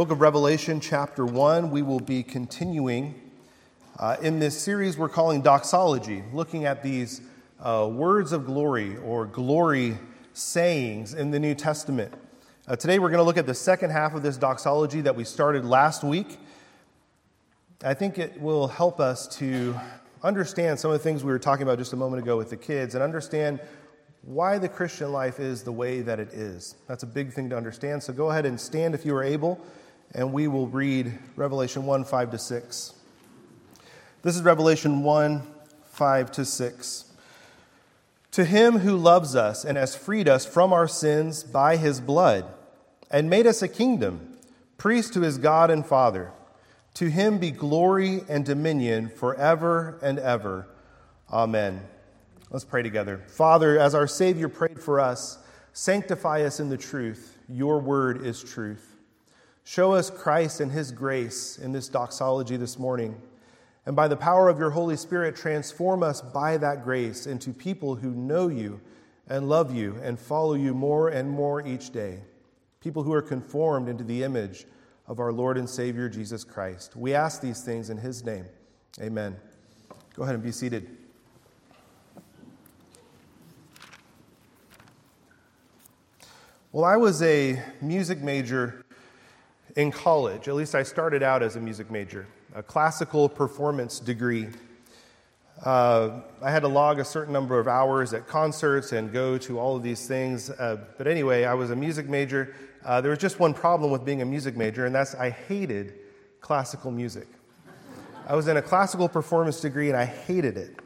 book of Revelation, chapter 1. We will be continuing uh, in this series we're calling Doxology, looking at these uh, words of glory or glory sayings in the New Testament. Uh, today we're going to look at the second half of this doxology that we started last week. I think it will help us to understand some of the things we were talking about just a moment ago with the kids and understand why the Christian life is the way that it is. That's a big thing to understand. So go ahead and stand if you are able, and we will read Revelation 1 5 to 6. This is Revelation 1 5 to 6. To him who loves us and has freed us from our sins by his blood, and made us a kingdom, priest to his God and Father, to him be glory and dominion forever and ever. Amen. Let's pray together. Father, as our Savior prayed for us, sanctify us in the truth. Your word is truth. Show us Christ and his grace in this doxology this morning. And by the power of your Holy Spirit, transform us by that grace into people who know you and love you and follow you more and more each day. People who are conformed into the image of our Lord and Savior Jesus Christ. We ask these things in his name. Amen. Go ahead and be seated. Well, I was a music major in college. At least I started out as a music major, a classical performance degree. Uh, I had to log a certain number of hours at concerts and go to all of these things. Uh, but anyway, I was a music major. Uh, there was just one problem with being a music major, and that's I hated classical music. I was in a classical performance degree, and I hated it.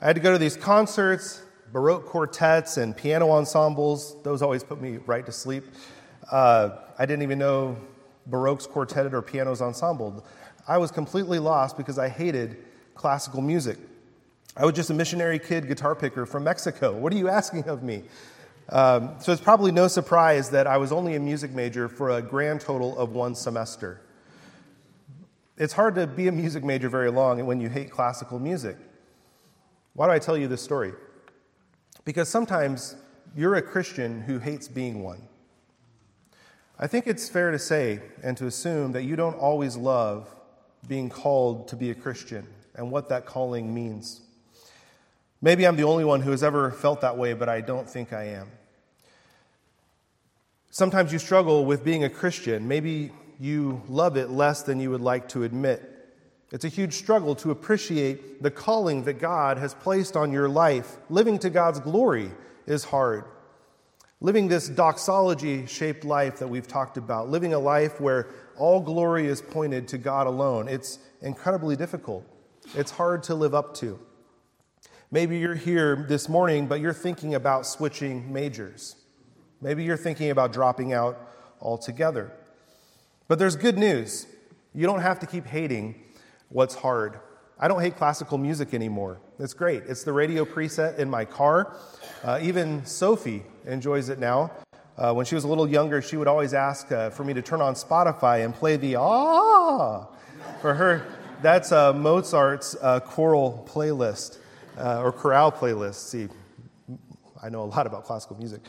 I had to go to these concerts. Baroque quartets and piano ensembles. Those always put me right to sleep. Uh, I didn't even know Baroque's quarteted or pianos ensemble. I was completely lost because I hated classical music. I was just a missionary kid guitar picker from Mexico. What are you asking of me? Um, so it's probably no surprise that I was only a music major for a grand total of one semester. It's hard to be a music major very long when you hate classical music. Why do I tell you this story? Because sometimes you're a Christian who hates being one. I think it's fair to say and to assume that you don't always love being called to be a Christian and what that calling means. Maybe I'm the only one who has ever felt that way, but I don't think I am. Sometimes you struggle with being a Christian. Maybe you love it less than you would like to admit. It's a huge struggle to appreciate the calling that God has placed on your life. Living to God's glory is hard. Living this doxology shaped life that we've talked about, living a life where all glory is pointed to God alone, it's incredibly difficult. It's hard to live up to. Maybe you're here this morning, but you're thinking about switching majors. Maybe you're thinking about dropping out altogether. But there's good news. You don't have to keep hating what's hard. I don't hate classical music anymore. It's great. It's the radio preset in my car. Uh, even Sophie enjoys it now. Uh, when she was a little younger, she would always ask uh, for me to turn on Spotify and play the ah. For her, that's uh, Mozart's uh, choral playlist uh, or chorale playlist. See, I know a lot about classical music.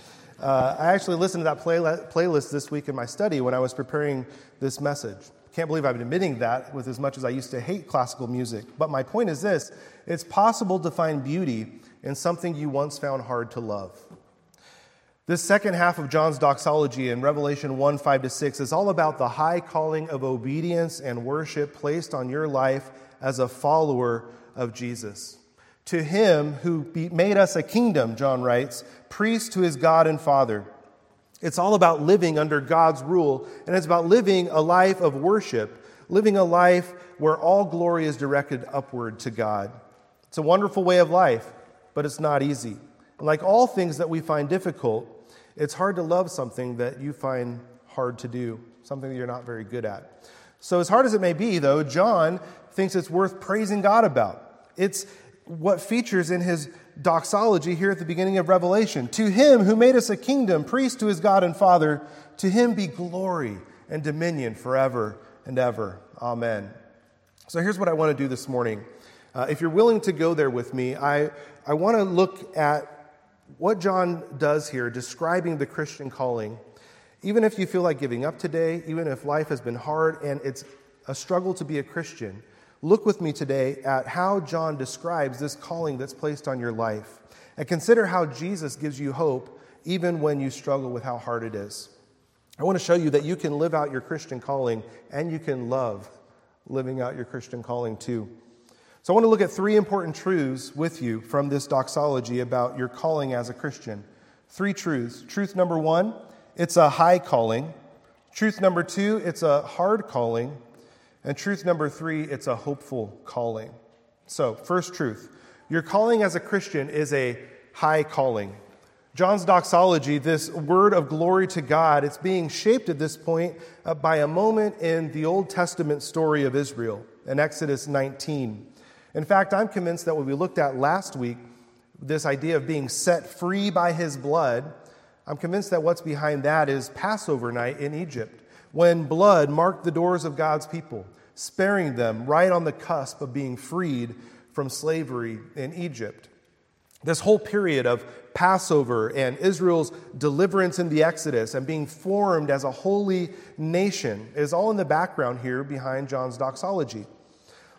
I actually listened to that play- playlist this week in my study when I was preparing this message. Can't believe I'm admitting that with as much as I used to hate classical music. But my point is this it's possible to find beauty in something you once found hard to love. This second half of John's doxology in Revelation 1 5 to 6 is all about the high calling of obedience and worship placed on your life as a follower of Jesus. To him who made us a kingdom, John writes, priest to his God and Father. It's all about living under God's rule, and it's about living a life of worship, living a life where all glory is directed upward to God. It's a wonderful way of life, but it's not easy. Like all things that we find difficult, it's hard to love something that you find hard to do, something that you're not very good at. So, as hard as it may be, though, John thinks it's worth praising God about. It's what features in his doxology here at the beginning of Revelation. To him who made us a kingdom, priest to his God and Father, to him be glory and dominion forever and ever. Amen. So here's what I want to do this morning. Uh, if you're willing to go there with me, I, I want to look at what John does here, describing the Christian calling, Even if you feel like giving up today, even if life has been hard and it's a struggle to be a Christian, look with me today at how John describes this calling that's placed on your life. And consider how Jesus gives you hope even when you struggle with how hard it is. I want to show you that you can live out your Christian calling and you can love living out your Christian calling too. So, I want to look at three important truths with you from this doxology about your calling as a Christian. Three truths. Truth number one, it's a high calling. Truth number two, it's a hard calling. And truth number three, it's a hopeful calling. So, first truth your calling as a Christian is a high calling. John's doxology, this word of glory to God, it's being shaped at this point uh, by a moment in the Old Testament story of Israel in Exodus 19. In fact, I'm convinced that what we looked at last week, this idea of being set free by his blood, I'm convinced that what's behind that is Passover night in Egypt, when blood marked the doors of God's people, sparing them right on the cusp of being freed from slavery in Egypt. This whole period of Passover and Israel's deliverance in the Exodus and being formed as a holy nation is all in the background here behind John's doxology.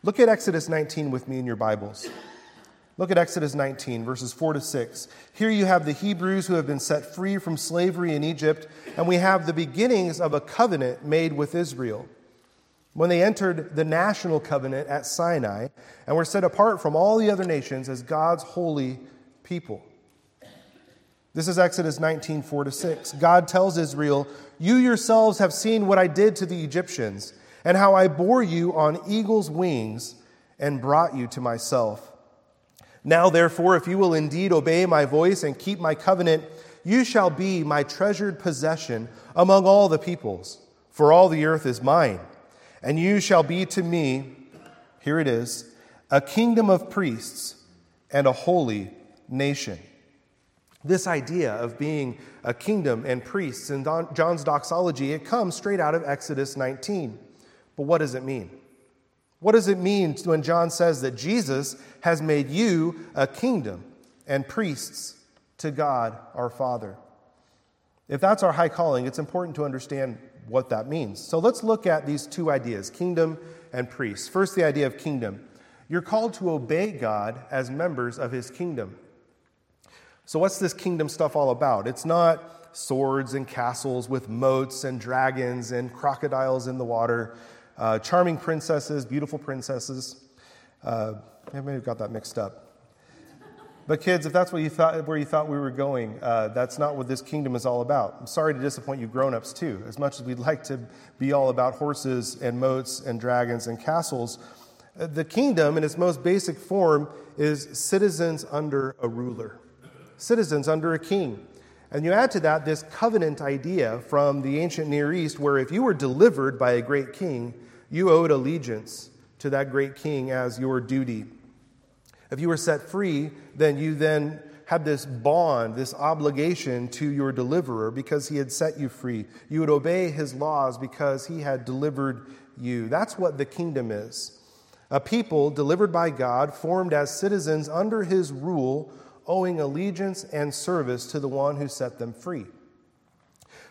Look at Exodus 19 with me in your Bibles. Look at Exodus 19, verses 4 to 6. Here you have the Hebrews who have been set free from slavery in Egypt, and we have the beginnings of a covenant made with Israel. When they entered the national covenant at Sinai and were set apart from all the other nations as God's holy people. This is Exodus 19, 4 to 6. God tells Israel, You yourselves have seen what I did to the Egyptians and how I bore you on eagle's wings and brought you to myself. Now, therefore, if you will indeed obey my voice and keep my covenant, you shall be my treasured possession among all the peoples, for all the earth is mine. And you shall be to me, here it is, a kingdom of priests and a holy nation. This idea of being a kingdom and priests in John's doxology, it comes straight out of Exodus 19. But what does it mean? What does it mean when John says that Jesus has made you a kingdom and priests to God our Father? If that's our high calling, it's important to understand what that means. So let's look at these two ideas kingdom and priests. First, the idea of kingdom. You're called to obey God as members of his kingdom. So, what's this kingdom stuff all about? It's not swords and castles with moats and dragons and crocodiles in the water uh, charming princesses, beautiful princesses. Uh, I may have got that mixed up. But kids, if that's what you thought, where you thought we were going, uh, that's not what this kingdom is all about. I'm sorry to disappoint you grown-ups too. As much as we'd like to be all about horses and moats and dragons and castles, uh, the kingdom in its most basic form is citizens under a ruler, citizens under a king. And you add to that this covenant idea from the ancient Near East, where if you were delivered by a great king, you owed allegiance to that great king as your duty. If you were set free, then you then had this bond, this obligation to your deliverer because he had set you free. You would obey his laws because he had delivered you. That's what the kingdom is. A people delivered by God, formed as citizens under his rule, owing allegiance and service to the one who set them free.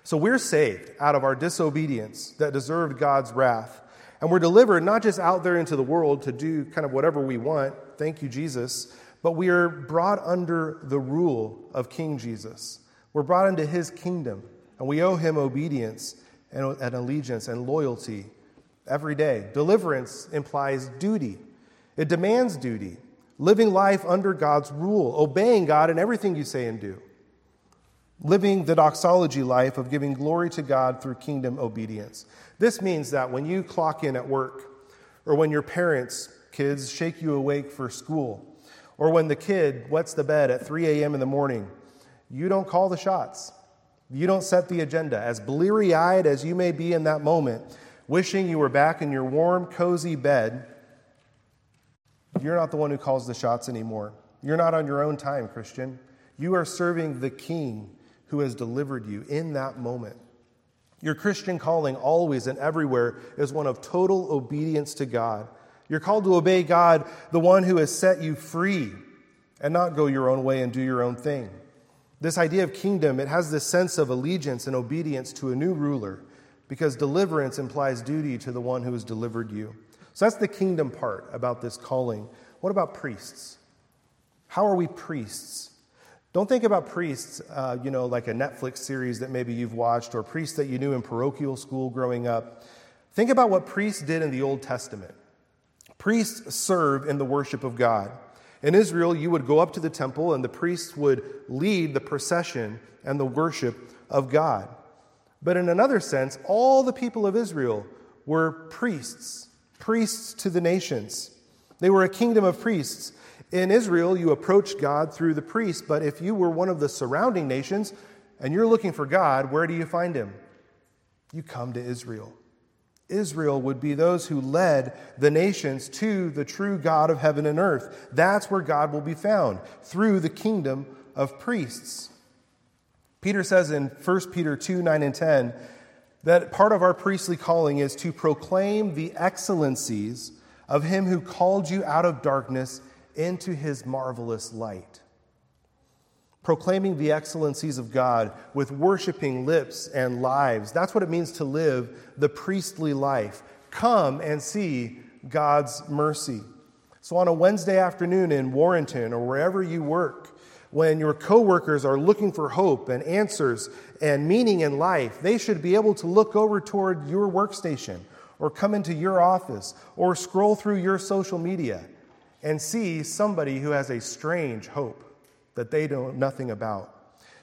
So we're saved out of our disobedience that deserved God's wrath. And we're delivered not just out there into the world to do kind of whatever we want, thank you, Jesus, but we are brought under the rule of King Jesus. We're brought into his kingdom, and we owe him obedience and, and allegiance and loyalty every day. Deliverance implies duty, it demands duty, living life under God's rule, obeying God in everything you say and do living the doxology life of giving glory to God through kingdom obedience. This means that when you clock in at work, or when your parents, kids, shake you awake for school, or when the kid wets the bed at 3 a.m. in the morning, you don't call the shots. You don't set the agenda. As bleary eyed as you may be in that moment, wishing you were back in your warm, cozy bed, you're not the one who calls the shots anymore. You're not on your own time, Christian. You are serving the King who has delivered you in that moment. Your Christian calling, always and everywhere, is one of total obedience to God. You're called to obey God, the one who has set you free, and not go your own way and do your own thing. This idea of kingdom, it has this sense of allegiance and obedience to a new ruler because deliverance implies duty to the one who has delivered you. So that's the kingdom part about this calling. What about priests? How are we priests? Don't think about priests, uh, you know, like a Netflix series that maybe you've watched or priests that you knew in parochial school growing up. Think about what priests did in the Old Testament. Priests serve in the worship of God. In Israel, you would go up to the temple and the priests would lead the procession and the worship of God. But in another sense, all the people of Israel were priests, priests to the nations. They were a kingdom of priests. In Israel, you approached God through the priest, but if you were one of the surrounding nations and you're looking for God, where do you find him? You come to Israel. Israel would be those who led the nations to the true God of heaven and earth. That's where God will be found, through the kingdom of priests. Peter says in 1 Peter 2 9 and 10 that part of our priestly calling is to proclaim the excellencies of him who called you out of darkness into his marvelous light proclaiming the excellencies of God with worshiping lips and lives. That's what it means to live the priestly life. Come and see God's mercy. So, on a Wednesday afternoon in Warrenton or wherever you work, when your coworkers are looking for hope and answers and meaning in life, they should be able to look over toward your workstation or come into your office or scroll through your social media and see somebody who has a strange hope that they know nothing about.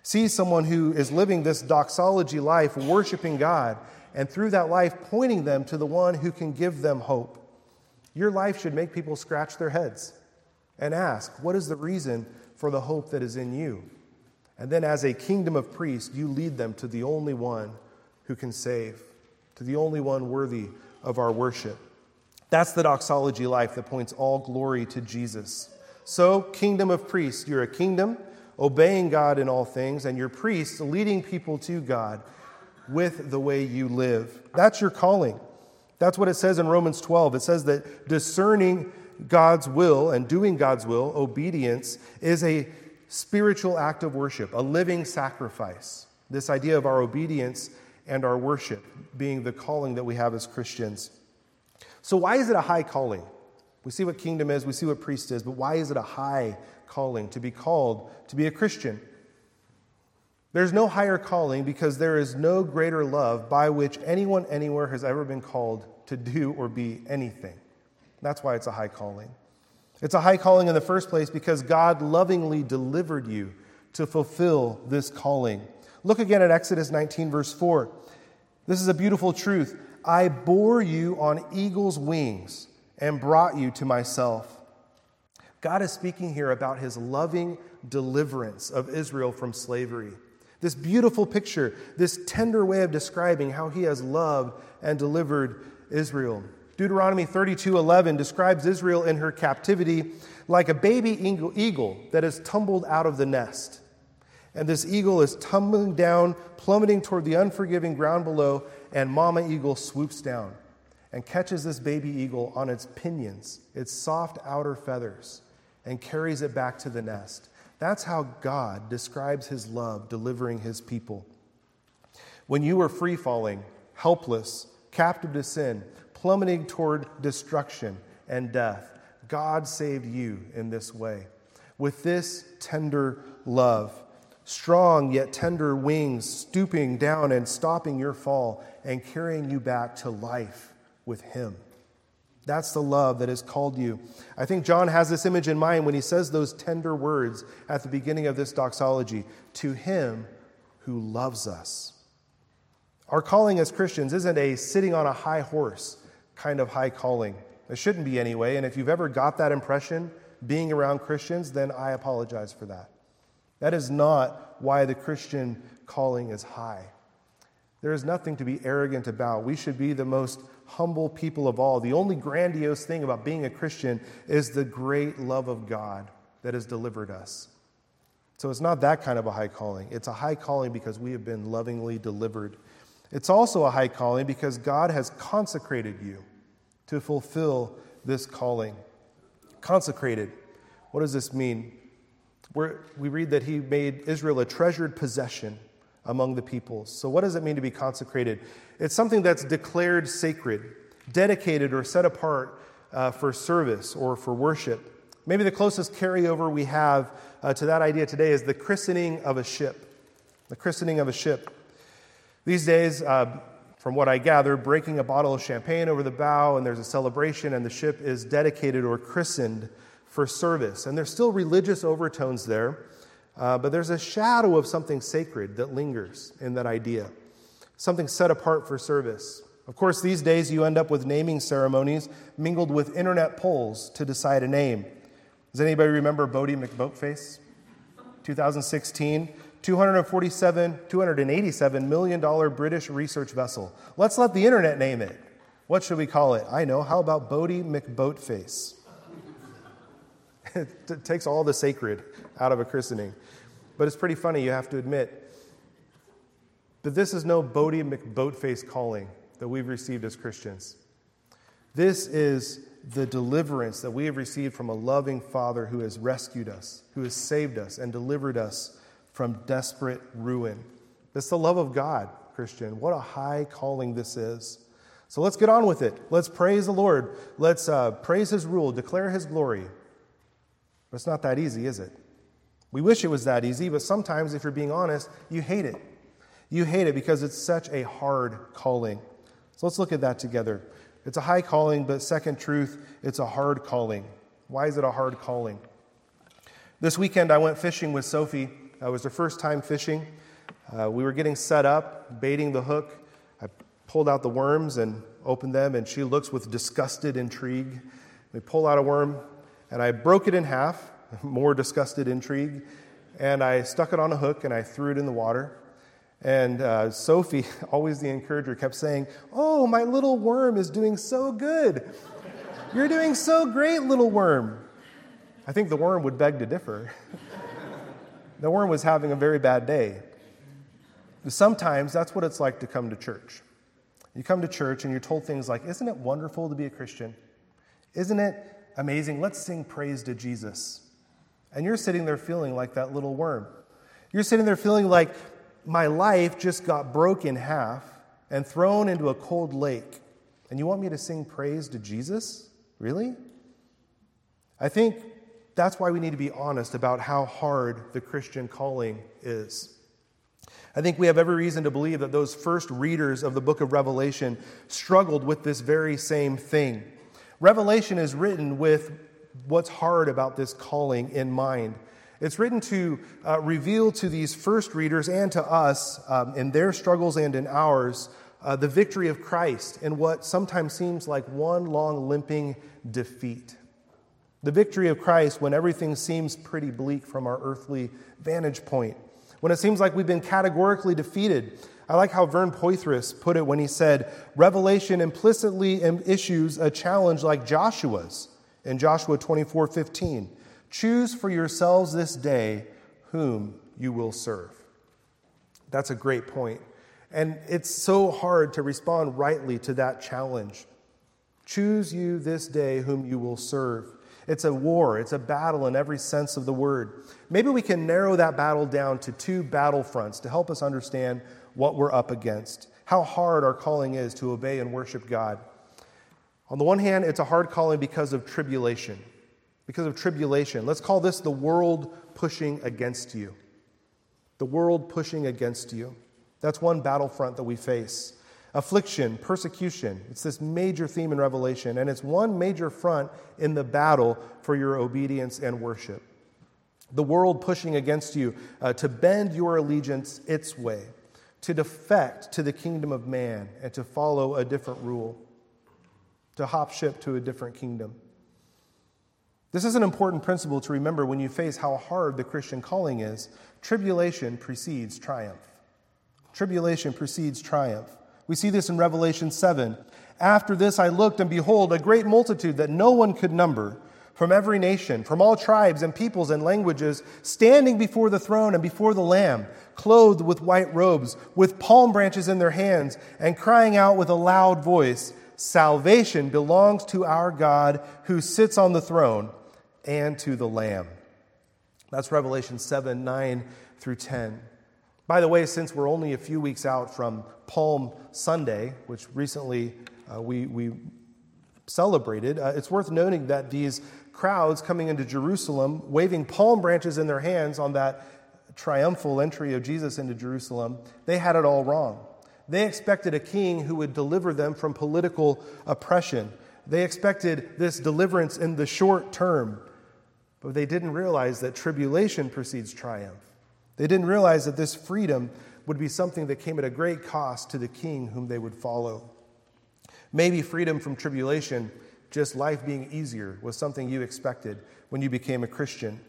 See someone who is living this doxology life, worshiping God, and through that life, pointing them to the one who can give them hope. Your life should make people scratch their heads and ask, What is the reason for the hope that is in you? And then, as a kingdom of priests, you lead them to the only one who can save, to the only one worthy of our worship. That's the doxology life that points all glory to Jesus. So, kingdom of priests, you're a kingdom obeying God in all things, and you're priests leading people to God with the way you live. That's your calling. That's what it says in Romans 12. It says that discerning God's will and doing God's will, obedience, is a spiritual act of worship, a living sacrifice. This idea of our obedience and our worship being the calling that we have as Christians. So, why is it a high calling? We see what kingdom is, we see what priest is, but why is it a high calling to be called to be a Christian? There's no higher calling because there is no greater love by which anyone anywhere has ever been called to do or be anything. That's why it's a high calling. It's a high calling in the first place because God lovingly delivered you to fulfill this calling. Look again at Exodus 19, verse 4. This is a beautiful truth. I bore you on eagle's wings and brought you to myself. God is speaking here about his loving deliverance of Israel from slavery. This beautiful picture, this tender way of describing how he has loved and delivered Israel. Deuteronomy 32:11 describes Israel in her captivity like a baby eagle that has tumbled out of the nest. And this eagle is tumbling down, plummeting toward the unforgiving ground below, and mama eagle swoops down and catches this baby eagle on its pinions, its soft outer feathers, and carries it back to the nest. That's how God describes his love delivering his people. When you were free falling, helpless, captive to sin, plummeting toward destruction and death, God saved you in this way. With this tender love, strong yet tender wings, stooping down and stopping your fall and carrying you back to life with Him. That's the love that has called you. I think John has this image in mind when he says those tender words at the beginning of this doxology to Him who loves us. Our calling as Christians isn't a sitting on a high horse kind of high calling. It shouldn't be anyway. And if you've ever got that impression being around Christians, then I apologize for that. That is not why the Christian calling is high. There is nothing to be arrogant about. We should be the most humble people of all. The only grandiose thing about being a Christian is the great love of God that has delivered us. So it's not that kind of a high calling. It's a high calling because we have been lovingly delivered. It's also a high calling because God has consecrated you to fulfill this calling. Consecrated. What does this mean? Where we read that he made Israel a treasured possession among the peoples. So, what does it mean to be consecrated? It's something that's declared sacred, dedicated, or set apart uh, for service or for worship. Maybe the closest carryover we have uh, to that idea today is the christening of a ship. The christening of a ship. These days, uh, from what I gather, breaking a bottle of champagne over the bow, and there's a celebration, and the ship is dedicated or christened for service. And there's still religious overtones there, uh, but there's a shadow of something sacred that lingers in that idea, something set apart for service. Of course, these days you end up with naming ceremonies mingled with internet polls to decide a name. Does anybody remember Boaty McBoatface? 2016, 247, 287 million dollar British research vessel. Let's let the internet name it. What should we call it? I know. How about Boaty McBoatface? it takes all the sacred out of a christening. But it's pretty funny, you have to admit. But this is no Boaty McBoatface calling that we've received as Christians. This is the deliverance that we have received from a loving Father who has rescued us, who has saved us, and delivered us from desperate ruin. It's the love of God, Christian. What a high calling this is. So let's get on with it. Let's praise the Lord. Let's uh, praise His rule, declare His glory. But it's not that easy, is it? We wish it was that easy, but sometimes, if you're being honest, you hate it. You hate it because it's such a hard calling. So let's look at that together. It's a high calling, but second truth, it's a hard calling. Why is it a hard calling? This weekend, I went fishing with Sophie. It was her first time fishing. Uh, we were getting set up, baiting the hook. I pulled out the worms and opened them, and she looks with disgusted intrigue. We pull out a worm, and I broke it in half, more disgusted intrigue, and I stuck it on a hook and I threw it in the water. And uh, Sophie, always the encourager, kept saying, Oh, my little worm is doing so good. You're doing so great, little worm. I think the worm would beg to differ. the worm was having a very bad day. Sometimes that's what it's like to come to church. You come to church and you're told things like, Isn't it wonderful to be a Christian? Isn't it amazing? Let's sing praise to Jesus. And you're sitting there feeling like that little worm. You're sitting there feeling like my life just got broke in half and thrown into a cold lake. And you want me to sing praise to Jesus? Really? I think that's why we need to be honest about how hard the Christian calling is. I think we have every reason to believe that those first readers of the book of Revelation struggled with this very same thing. Revelation is written with what's hard about this calling in mind. It's written to uh, reveal to these first readers and to us, um, in their struggles and in ours, uh, the victory of Christ in what sometimes seems like one long limping defeat. The victory of Christ when everything seems pretty bleak from our earthly vantage point, when it seems like we've been categorically defeated. I like how Vern Poythress put it when he said, Revelation implicitly issues a challenge like Joshua's in Joshua 24 15. Choose for yourselves this day whom you will serve. That's a great point. And it's so hard to respond rightly to that challenge. Choose you this day whom you will serve. It's a war, it's a battle in every sense of the word. Maybe we can narrow that battle down to two battle fronts to help us understand what we're up against, how hard our calling is to obey and worship God. On the one hand, it's a hard calling because of tribulation because of tribulation. Let's call this the world pushing against you. The world pushing against you. That's one battlefront that we face. Affliction, persecution. It's this major theme in Revelation, and it's one major front in the battle for your obedience and worship. The world pushing against you uh, to bend your allegiance its way, to defect to the kingdom of man, and to follow a different rule, to hop ship to a different kingdom. This is an important principle to remember when you face how hard the Christian calling is. Tribulation precedes triumph. Tribulation precedes triumph. We see this in Revelation 7. After this, I looked, and behold, a great multitude that no one could number, from every nation, from all tribes and peoples and languages, standing before the throne and before the Lamb, clothed with white robes, with palm branches in their hands, and crying out with a loud voice Salvation belongs to our God who sits on the throne and to the Lamb. That's Revelation 7 9 through 10. By the way, since we're only a few weeks out from Palm Sunday, which recently uh, we, we celebrated, uh, it's worth noting that these crowds coming into Jerusalem, waving palm branches in their hands on that triumphal entry of Jesus into Jerusalem, they had it all wrong. They expected a king who would deliver them from political oppression. They expected this deliverance in the short term, but they didn't realize that tribulation precedes triumph. They didn't realize that this freedom would be something that came at a great cost to the king whom they would follow. Maybe freedom from tribulation, just life being easier, was something you expected when you became a Christian.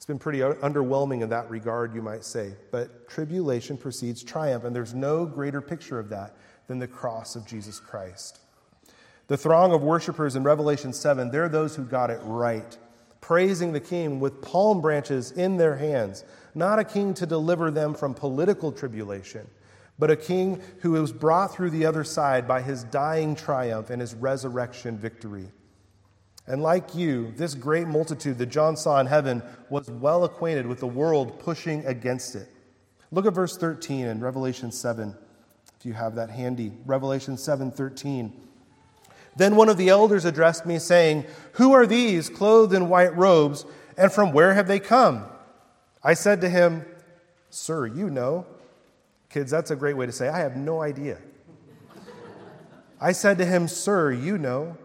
It's been pretty underwhelming in that regard, you might say. But tribulation precedes triumph, and there's no greater picture of that than the cross of Jesus Christ. The throng of worshipers in Revelation 7, they're those who got it right, praising the king with palm branches in their hands, not a king to deliver them from political tribulation, but a king who was brought through the other side by his dying triumph and his resurrection victory. And like you, this great multitude that John saw in heaven was well acquainted with the world pushing against it. Look at verse 13 in Revelation 7, if you have that handy. Revelation 7 13. Then one of the elders addressed me, saying, Who are these clothed in white robes, and from where have they come? I said to him, Sir, you know. Kids, that's a great way to say, I have no idea. I said to him, Sir, you know.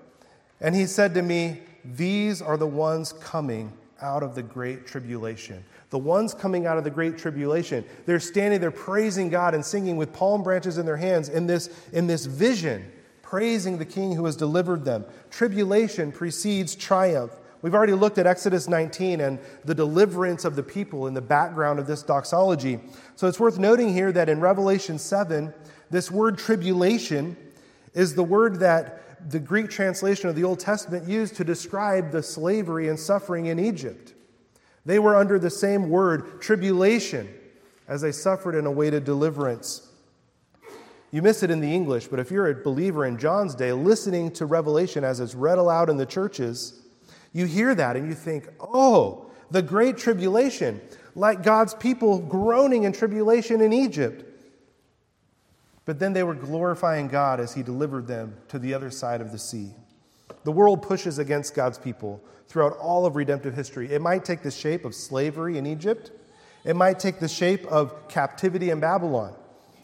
And he said to me, These are the ones coming out of the great tribulation. The ones coming out of the great tribulation. They're standing there praising God and singing with palm branches in their hands in this, in this vision, praising the King who has delivered them. Tribulation precedes triumph. We've already looked at Exodus 19 and the deliverance of the people in the background of this doxology. So it's worth noting here that in Revelation 7, this word tribulation is the word that the Greek translation of the Old Testament used to describe the slavery and suffering in Egypt. They were under the same word, tribulation, as they suffered and awaited deliverance. You miss it in the English, but if you're a believer in John's day, listening to Revelation as it's read aloud in the churches, you hear that and you think, oh, the great tribulation, like God's people groaning in tribulation in Egypt. But then they were glorifying God as He delivered them to the other side of the sea. The world pushes against God's people throughout all of redemptive history. It might take the shape of slavery in Egypt, it might take the shape of captivity in Babylon.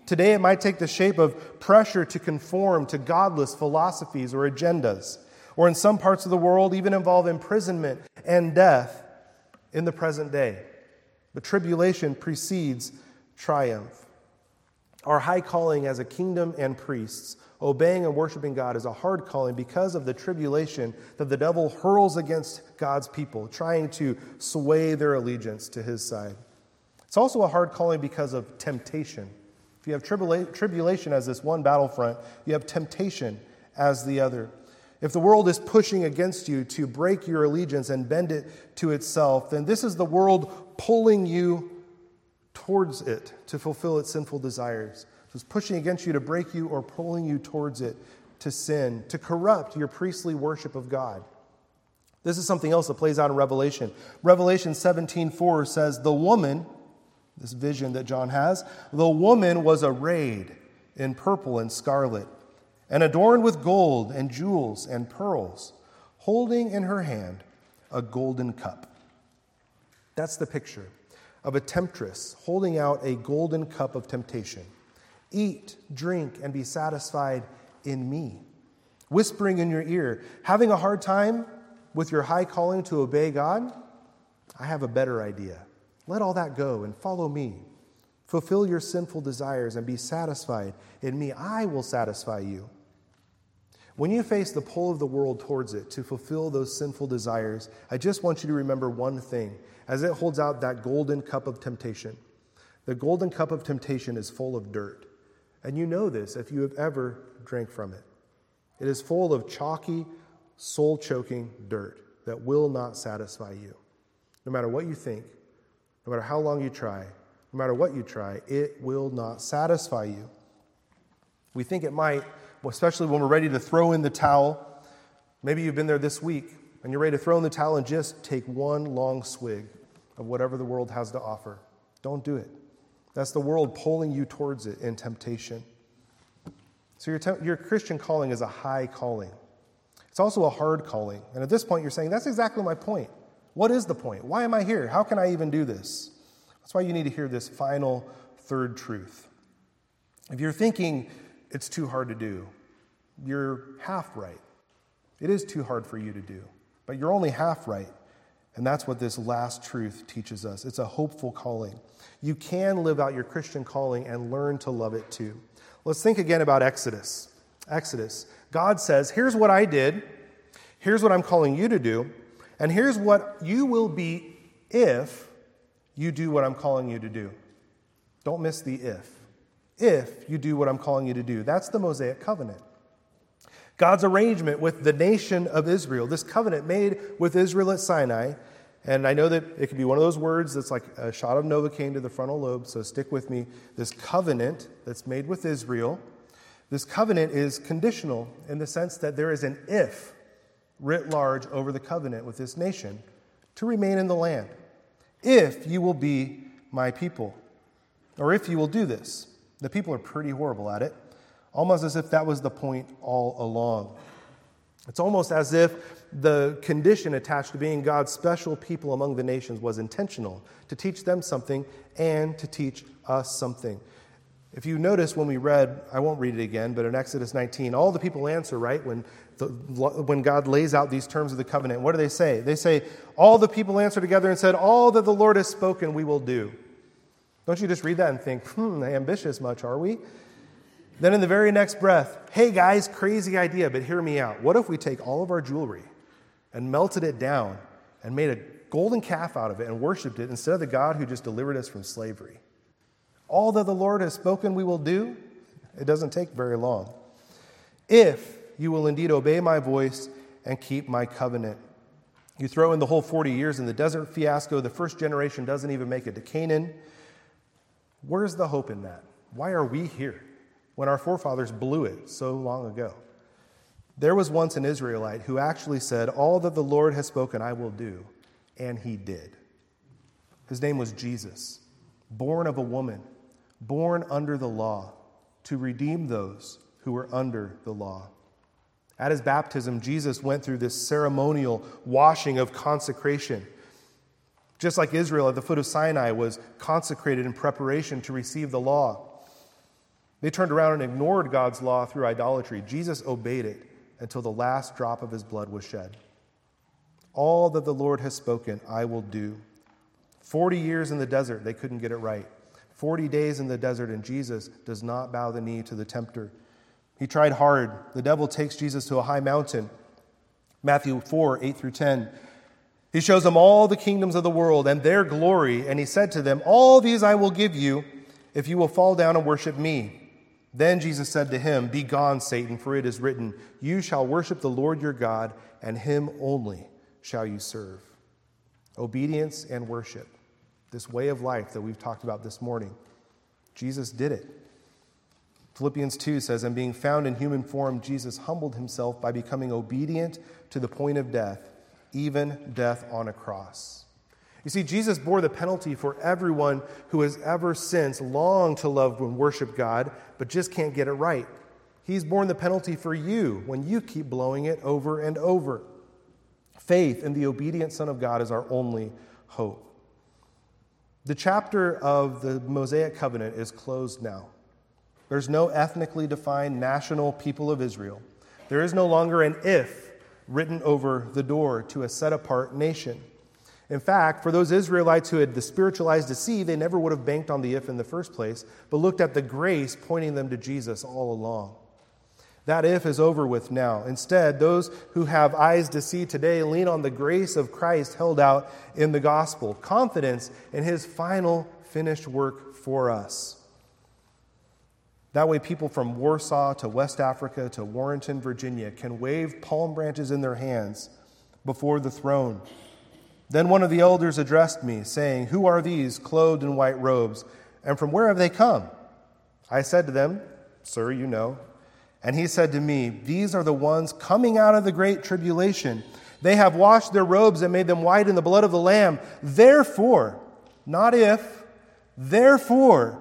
Today, it might take the shape of pressure to conform to godless philosophies or agendas or in some parts of the world, even involve imprisonment and death in the present day. But tribulation precedes triumph. Our high calling as a kingdom and priests, obeying and worshiping God, is a hard calling because of the tribulation that the devil hurls against God's people, trying to sway their allegiance to his side. It's also a hard calling because of temptation. If you have tribula- tribulation as this one battlefront, you have temptation as the other. If the world is pushing against you to break your allegiance and bend it to itself, then this is the world pulling you towards it to fulfill its sinful desires. So it's pushing against you to break you or pulling you towards it to sin, to corrupt your priestly worship of God. This is something else that plays out in Revelation. Revelation 17:4 says, "The woman, this vision that John has, the woman was arrayed in purple and scarlet." and adorned with gold and jewels and pearls, holding in her hand a golden cup. That's the picture of a temptress holding out a golden cup of temptation. Eat, drink, and be satisfied in me. Whispering in your ear, having a hard time with your high calling to obey God? I have a better idea. Let all that go and follow me. Fulfill your sinful desires and be satisfied in me. I will satisfy you. When you face the pull of the world towards it to fulfill those sinful desires, I just want you to remember one thing as it holds out that golden cup of temptation. The golden cup of temptation is full of dirt. And you know this if you have ever drank from it. It is full of chalky, soul choking dirt that will not satisfy you. No matter what you think, no matter how long you try, no matter what you try, it will not satisfy you. We think it might especially when we're ready to throw in the towel. Maybe you've been there this week and you're ready to throw in the towel and just take one long swig of whatever the world has to offer. Don't do it. That's the world pulling you towards it in temptation. So, your, te- your Christian calling is a high calling. It's also a hard calling. And at this point, you're saying, that's exactly my point. What is the point? Why am I here? How can I even do this? That's why you need to hear this final third truth. If you're thinking it's too hard to do, you're half right. It is too hard for you to do, but you're only half right. And that's what this last truth teaches us. It's a hopeful calling. You can live out your Christian calling and learn to love it too. Let's think again about Exodus. Exodus. God says, Here's what I did, here's what I'm calling you to do, and here's what you will be if you do what I'm calling you to do. Don't miss the if. If you do what I'm calling you to do. That's the Mosaic covenant. God's arrangement with the nation of Israel, this covenant made with Israel at Sinai. And I know that it could be one of those words that's like a shot of Novocaine to the frontal lobe, so stick with me. This covenant that's made with Israel, this covenant is conditional in the sense that there is an if writ large over the covenant with this nation to remain in the land. If you will be my people, or if you will do this. The people are pretty horrible at it almost as if that was the point all along. It's almost as if the condition attached to being God's special people among the nations was intentional to teach them something and to teach us something. If you notice when we read, I won't read it again, but in Exodus 19, all the people answer, right? When, the, when God lays out these terms of the covenant, what do they say? They say, All the people answer together and said, All that the Lord has spoken, we will do. Don't you just read that and think, hmm, ambitious much, are we? Then in the very next breath, hey guys, crazy idea, but hear me out. What if we take all of our jewelry and melted it down and made a golden calf out of it and worshiped it instead of the God who just delivered us from slavery? All that the Lord has spoken we will do, it doesn't take very long. If you will indeed obey my voice and keep my covenant. You throw in the whole 40 years in the desert fiasco, the first generation doesn't even make it to Canaan. Where's the hope in that? Why are we here? when our forefathers blew it so long ago. There was once an Israelite who actually said, All that the Lord has spoken, I will do. And he did. His name was Jesus, born of a woman, born under the law, to redeem those who were under the law. At his baptism, Jesus went through this ceremonial washing of consecration. Just like Israel at the foot of Sinai was consecrated in preparation to receive the law. They turned around and ignored God's law through idolatry. Jesus obeyed it until the last drop of his blood was shed. All that the Lord has spoken, I will do. 40 years in the desert, they couldn't get it right. 40 days in the desert, and Jesus does not bow the knee to the tempter. He tried hard. The devil takes Jesus to a high mountain. Matthew 4 8 through 10. He shows them all the kingdoms of the world and their glory, and he said to them, All these I will give you if you will fall down and worship me. Then Jesus said to him, Be gone, Satan, for it is written, You shall worship the Lord your God, and him only shall you serve. Obedience and worship, this way of life that we've talked about this morning. Jesus did it. Philippians 2 says, And being found in human form, Jesus humbled himself by becoming obedient to the point of death, even death on a cross. You see, Jesus bore the penalty for everyone who has ever since longed to love and worship God, but just can't get it right. He's borne the penalty for you when you keep blowing it over and over. Faith in the obedient Son of God is our only hope. The chapter of the Mosaic covenant is closed now. There's no ethnically defined national people of Israel. There is no longer an if written over the door to a set apart nation. In fact, for those Israelites who had the spiritualized see, they never would have banked on the if in the first place, but looked at the grace pointing them to Jesus all along. That if is over with now. Instead, those who have eyes to see today lean on the grace of Christ held out in the gospel, confidence in his final finished work for us. That way, people from Warsaw to West Africa to Warrenton, Virginia can wave palm branches in their hands before the throne then one of the elders addressed me, saying, Who are these clothed in white robes, and from where have they come? I said to them, Sir, you know. And he said to me, These are the ones coming out of the great tribulation. They have washed their robes and made them white in the blood of the Lamb. Therefore, not if, therefore,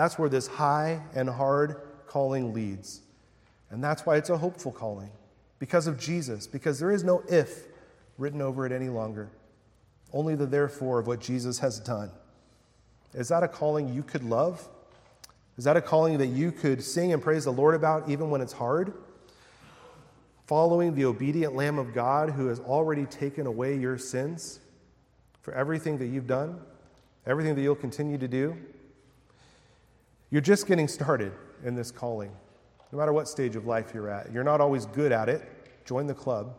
That's where this high and hard calling leads. And that's why it's a hopeful calling, because of Jesus, because there is no if written over it any longer, only the therefore of what Jesus has done. Is that a calling you could love? Is that a calling that you could sing and praise the Lord about even when it's hard? Following the obedient Lamb of God who has already taken away your sins for everything that you've done, everything that you'll continue to do? You're just getting started in this calling, no matter what stage of life you're at. You're not always good at it. Join the club.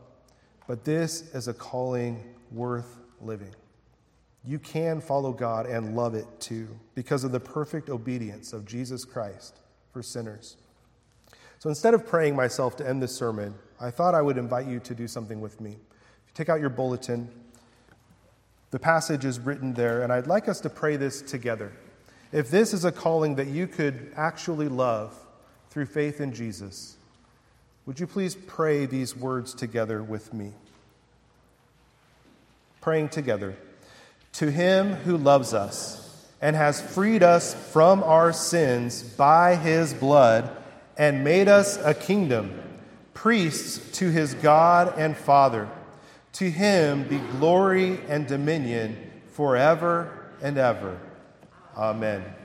But this is a calling worth living. You can follow God and love it too because of the perfect obedience of Jesus Christ for sinners. So instead of praying myself to end this sermon, I thought I would invite you to do something with me. If you take out your bulletin, the passage is written there, and I'd like us to pray this together. If this is a calling that you could actually love through faith in Jesus, would you please pray these words together with me? Praying together. To him who loves us and has freed us from our sins by his blood and made us a kingdom, priests to his God and Father. To him be glory and dominion forever and ever. Amen.